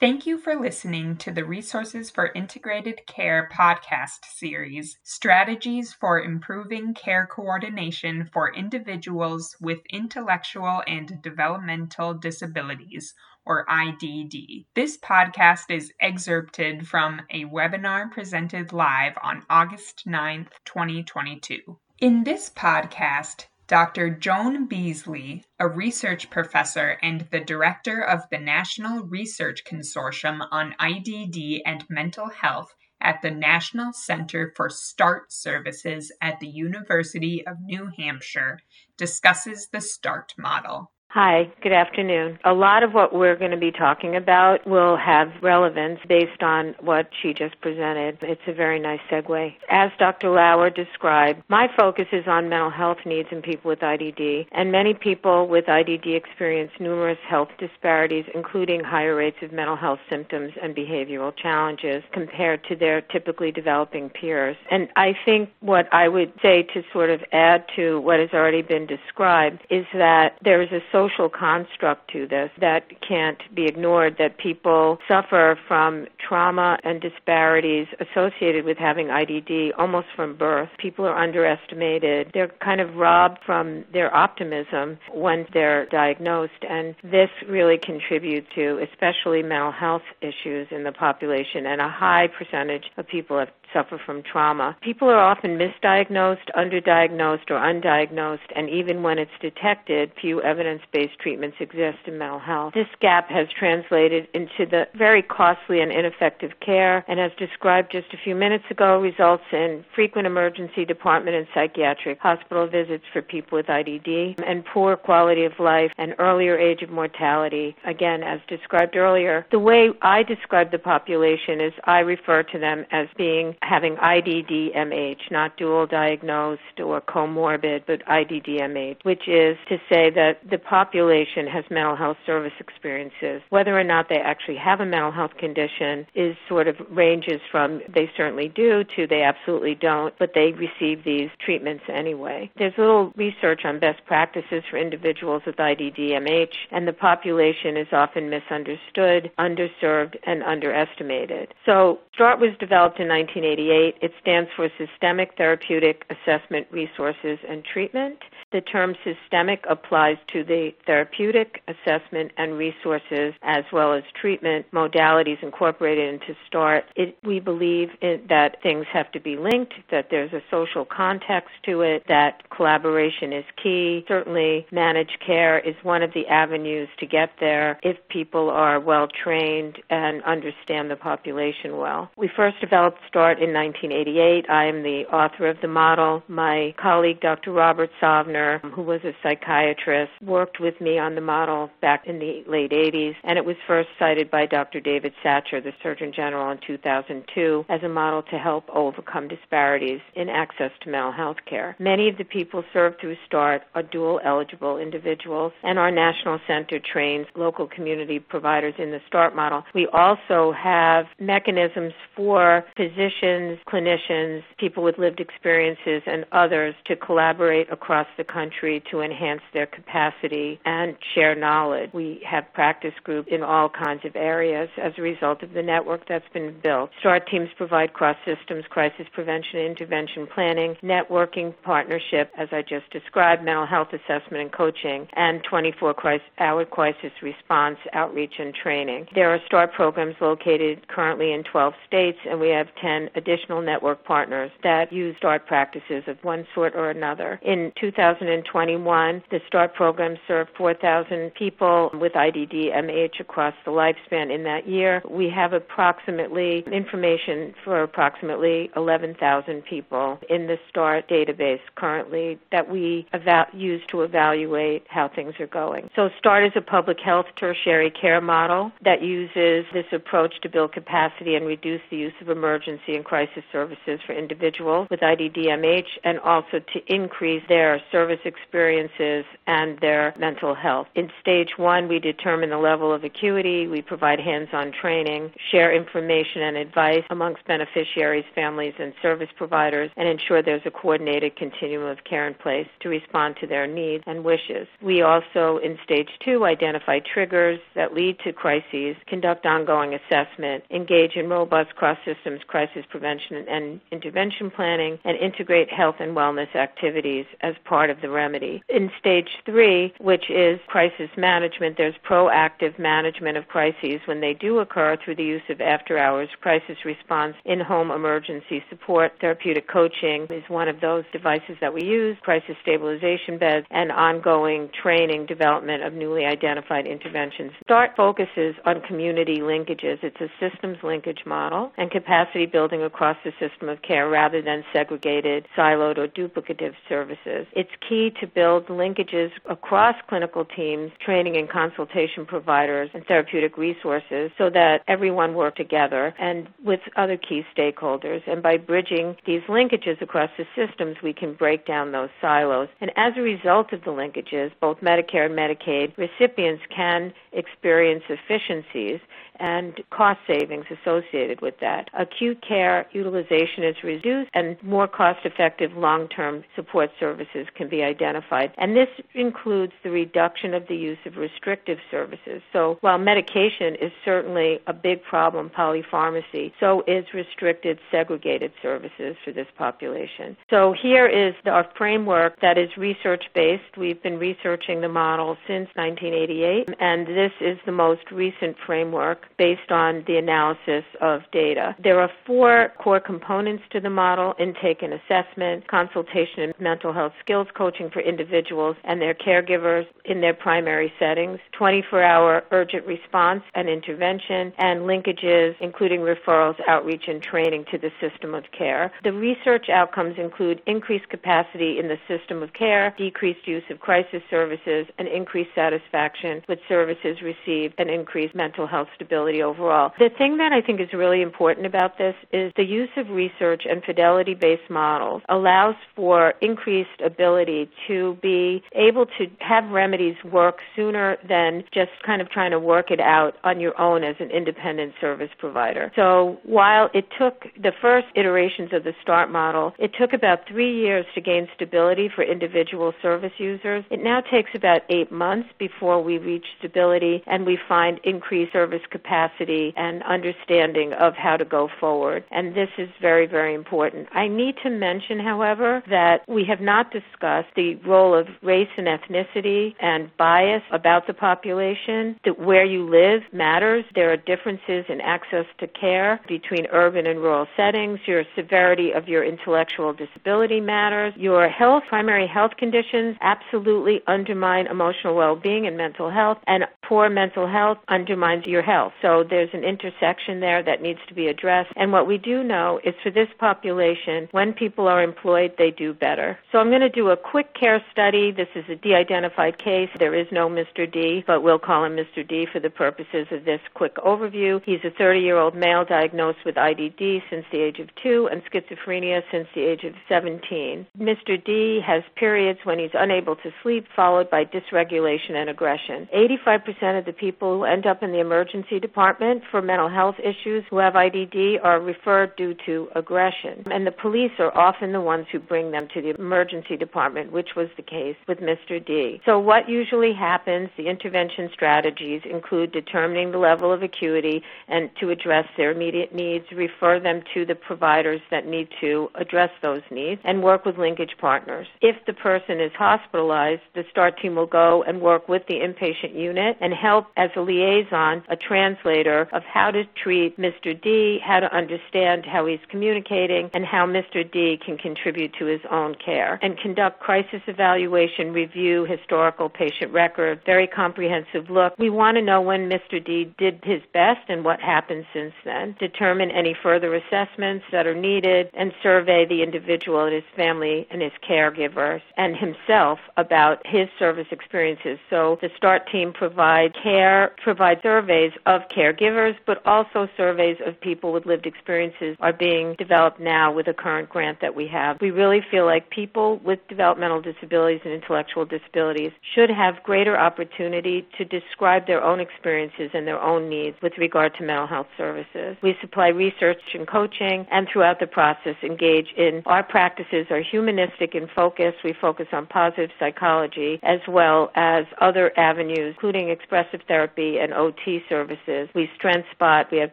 Thank you for listening to the Resources for Integrated Care podcast series Strategies for Improving Care Coordination for Individuals with Intellectual and Developmental Disabilities, or IDD. This podcast is excerpted from a webinar presented live on August 9th, 2022. In this podcast, Dr. Joan Beasley, a research professor and the director of the National Research Consortium on IDD and Mental Health at the National Center for START Services at the University of New Hampshire, discusses the START model. Hi, good afternoon. A lot of what we're going to be talking about will have relevance based on what she just presented. It's a very nice segue. As Dr. Lauer described, my focus is on mental health needs in people with IDD, and many people with IDD experience numerous health disparities, including higher rates of mental health symptoms and behavioral challenges compared to their typically developing peers. And I think what I would say to sort of add to what has already been described is that there is a social construct to this that can't be ignored that people suffer from trauma and disparities associated with having IDD almost from birth. People are underestimated. They're kind of robbed from their optimism when they're diagnosed, and this really contributes to especially mental health issues in the population, and a high percentage of people have suffer from trauma. People are often misdiagnosed, underdiagnosed, or undiagnosed, and even when it's detected, few evidence based treatments exist in mental health. This gap has translated into the very costly and ineffective care, and as described just a few minutes ago, results in frequent emergency department and psychiatric hospital visits for people with IDD, and poor quality of life and earlier age of mortality. Again, as described earlier, the way I describe the population is I refer to them as being having IDD-MH, not dual diagnosed or comorbid, but IDD-MH, which is to say that the population has mental health service experiences. Whether or not they actually have a mental health condition is sort of ranges from they certainly do to they absolutely don't, but they receive these treatments anyway. There's little research on best practices for individuals with IDD-MH, and the population is often misunderstood, underserved, and underestimated. So START was developed in 1980 1988. It stands for Systemic Therapeutic Assessment Resources and Treatment. The term systemic applies to the therapeutic assessment and resources as well as treatment modalities incorporated into START. It, we believe it, that things have to be linked, that there's a social context to it, that collaboration is key. Certainly, managed care is one of the avenues to get there if people are well trained and understand the population well. We first developed START in 1988. I am the author of the model. My colleague, Dr. Robert Sovner, who was a psychiatrist, worked with me on the model back in the late 80s, and it was first cited by Dr. David Satcher, the Surgeon General, in 2002 as a model to help overcome disparities in access to mental health care. Many of the people served through START are dual eligible individuals, and our National Center trains local community providers in the START model. We also have mechanisms for physicians, clinicians, people with lived experiences, and others to collaborate across the country to enhance their capacity and share knowledge. We have practice groups in all kinds of areas as a result of the network that's been built. START teams provide cross systems crisis prevention intervention planning, networking, partnership, as I just described, mental health assessment and coaching, and 24 hour crisis response, outreach, and training. There are START programs located currently in 12 states, and we have 10 additional network partners that use START practices of one sort or another. In 2000, 2021. The START program served 4,000 people with IDD MH across the lifespan in that year. We have approximately information for approximately 11,000 people in the START database currently that we eva- use to evaluate how things are going. So START is a public health tertiary care model that uses this approach to build capacity and reduce the use of emergency and crisis services for individuals with IDD MH and also to increase their service service experiences and their mental health. In stage one, we determine the level of acuity, we provide hands-on training, share information and advice amongst beneficiaries, families, and service providers, and ensure there's a coordinated continuum of care in place to respond to their needs and wishes. We also, in stage two, identify triggers that lead to crises, conduct ongoing assessment, engage in robust cross-systems crisis prevention and intervention planning, and integrate health and wellness activities as part of the remedy. In stage three, which is crisis management, there's proactive management of crises when they do occur through the use of after hours crisis response, in home emergency support, therapeutic coaching is one of those devices that we use, crisis stabilization beds, and ongoing training development of newly identified interventions. START focuses on community linkages. It's a systems linkage model and capacity building across the system of care rather than segregated, siloed, or duplicative services. It's key to build linkages across clinical teams, training and consultation providers, and therapeutic resources so that everyone work together and with other key stakeholders. And by bridging these linkages across the systems, we can break down those silos. And as a result of the linkages, both Medicare and Medicaid recipients can experience efficiencies and cost savings associated with that. Acute care utilization is reduced and more cost effective long term support services can be identified. And this includes the reduction of the use of restrictive services. So while medication is certainly a big problem, polypharmacy, so is restricted segregated services for this population. So here is our framework that is research based. We've been researching the model since 1988 and this is the most recent framework based on the analysis of data. There are four core components to the model intake and assessment, consultation and mental health skills coaching for individuals and their caregivers in their primary settings, 24 hour urgent response and intervention, and linkages, including referrals, outreach, and training to the system of care. The research outcomes include increased capacity in the system of care, decreased use of crisis services, and increased satisfaction with services received, and increased mental health stability overall. The thing that I think is really important about this is the use of research and fidelity based models allows for increased ability to be able to have remedies work sooner than just kind of trying to work it out on your own as an independent service provider. So while it took the first iterations of the START model, it took about three years to gain stability for individual service users. It now takes about eight months before we reach stability and we find increased service capacity capacity and understanding of how to go forward. And this is very, very important. I need to mention, however, that we have not discussed the role of race and ethnicity and bias about the population, that where you live matters. There are differences in access to care between urban and rural settings. Your severity of your intellectual disability matters. Your health, primary health conditions absolutely undermine emotional well-being and mental health, and poor mental health undermines your health. So there's an intersection there that needs to be addressed. And what we do know is for this population, when people are employed, they do better. So I'm going to do a quick care study. This is a de-identified case. There is no Mr. D, but we'll call him Mr. D for the purposes of this quick overview. He's a 30-year-old male diagnosed with IDD since the age of two and schizophrenia since the age of 17. Mr. D has periods when he's unable to sleep, followed by dysregulation and aggression. 85% of the people who end up in the emergency department for mental health issues who have IDD are referred due to aggression. And the police are often the ones who bring them to the emergency department, which was the case with Mr. D. So what usually happens, the intervention strategies include determining the level of acuity and to address their immediate needs, refer them to the providers that need to address those needs, and work with linkage partners. If the person is hospitalized, the START team will go and work with the inpatient unit and help as a liaison, a translator of how to treat Mr. D, how to understand how he's communicating, and how Mr. D can contribute to his own care, and conduct crisis evaluation, review historical patient record, very comprehensive look. We want to know when Mr. D did his best and what happened since then, determine any further assessments that are needed, and survey the individual and his family and his caregivers and himself about his service experiences. So the START team provides provide care, provide surveys of caregivers, but also surveys of people with lived experiences are being developed now with a current grant that we have. We really feel like people with developmental disabilities and intellectual disabilities should have greater opportunity to describe their own experiences and their own needs with regard to mental health services. We supply research and coaching and throughout the process engage in our practices are humanistic in focus. We focus on positive psychology as well as other avenues, including expressive therapy and OT services. We strength spot, we have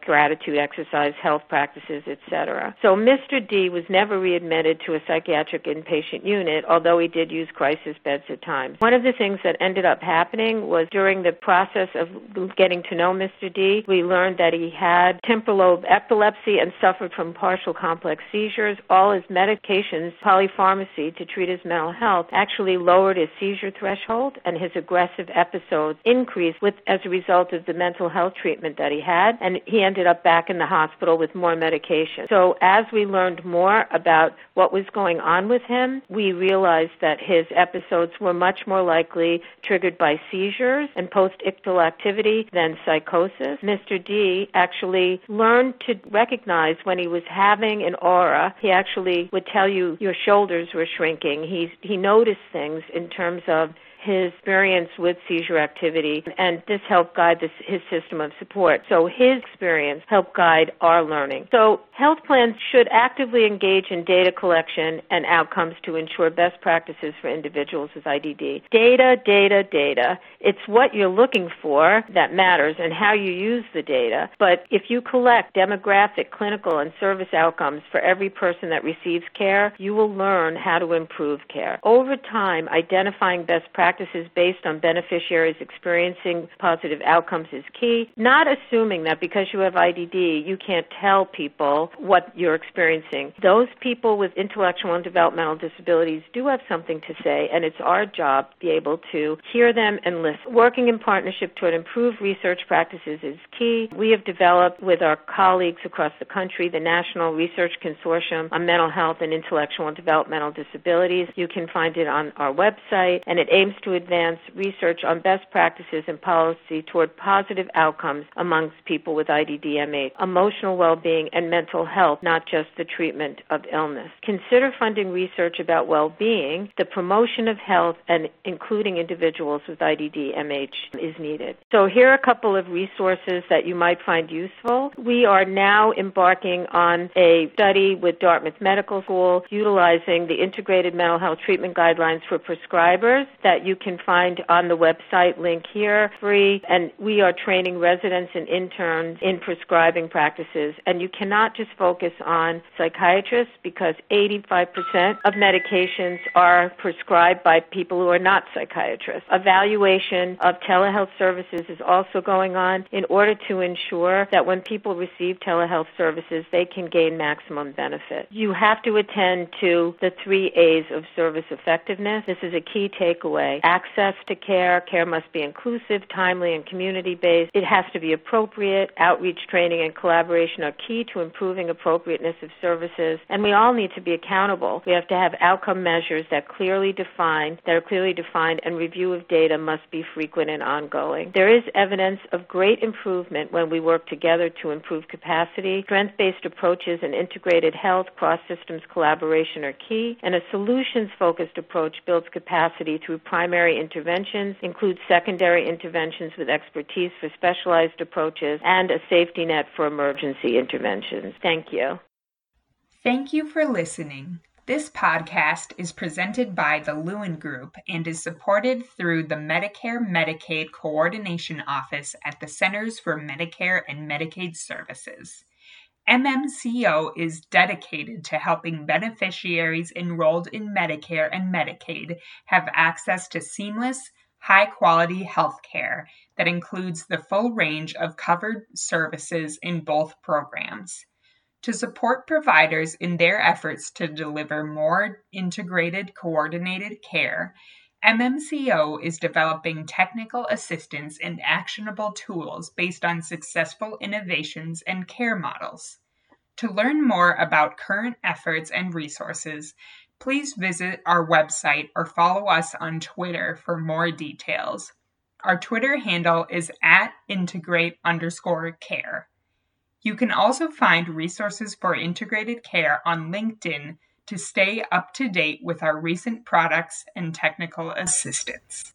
gratitude exercise, health practices, etc. So Mr. D was never readmitted to a psychiatric inpatient unit, although he did use crisis beds at times. One of the things that ended up happening was during the process of getting to know Mr. D, we learned that he had temporal lobe epilepsy and suffered from partial complex seizures. All his medications, polypharmacy to treat his mental health, actually lowered his seizure threshold and his aggressive episodes increased with as a result of the mental health treatment that he had and he ended up back in the hospital with more medication. So as we learned more about what was going on with him, we realized that his episodes were much more likely triggered by seizures and post-ictal activity than psychosis. Mr. D actually learned to recognize when he was having an aura. He actually would tell you your shoulders were shrinking. He he noticed things in terms of his experience with seizure activity, and this helped guide this, his system of support. So his experience helped guide our learning. So health plans should actively engage in data collection and outcomes to ensure best practices for individuals with IDD. Data, data, data. It's what you're looking for that matters and how you use the data. But if you collect demographic, clinical, and service outcomes for every person that receives care, you will learn how to improve care. Over time, identifying best practices practices based on beneficiaries experiencing positive outcomes is key. Not assuming that because you have IDD, you can't tell people what you're experiencing. Those people with intellectual and developmental disabilities do have something to say, and it's our job to be able to hear them and listen. Working in partnership toward improved research practices is key. We have developed with our colleagues across the country the National Research Consortium on Mental Health and Intellectual and Developmental Disabilities. You can find it on our website, and it aims to advance research on best practices and policy toward positive outcomes amongst people with IDD-MH, emotional well-being and mental health, not just the treatment of illness. Consider funding research about well-being, the promotion of health, and including individuals with IDD-MH is needed. So here are a couple of resources that you might find useful. We are now embarking on a study with Dartmouth Medical School utilizing the integrated mental health treatment guidelines for prescribers that you can find on the website link here, free. And we are training residents and interns in prescribing practices. And you cannot just focus on psychiatrists because 85% of medications are prescribed by people who are not psychiatrists. Evaluation of telehealth services is also going on in order to ensure that when people receive telehealth services, they can gain maximum benefit. You have to attend to the three A's of service effectiveness. This is a key takeaway access to care. Care must be inclusive, timely, and community based. It has to be appropriate. Outreach training and collaboration are key to improving appropriateness of services. And we all need to be accountable. We have to have outcome measures that clearly define, that are clearly defined, and review of data must be frequent and ongoing. There is evidence of great improvement when we work together to improve capacity. Strength based approaches and integrated health cross systems collaboration are key, and a solutions focused approach builds capacity through primary primary interventions, include secondary interventions with expertise for specialized approaches, and a safety net for emergency interventions. Thank you. Thank you for listening. This podcast is presented by the Lewin Group and is supported through the Medicare Medicaid Coordination Office at the Centers for Medicare and Medicaid Services. MMCO is dedicated to helping beneficiaries enrolled in Medicare and Medicaid have access to seamless, high quality health care that includes the full range of covered services in both programs. To support providers in their efforts to deliver more integrated, coordinated care, MMCO is developing technical assistance and actionable tools based on successful innovations and care models. To learn more about current efforts and resources, please visit our website or follow us on Twitter for more details. Our Twitter handle is at integrate underscore care. You can also find resources for integrated care on LinkedIn to stay up to date with our recent products and technical assistance.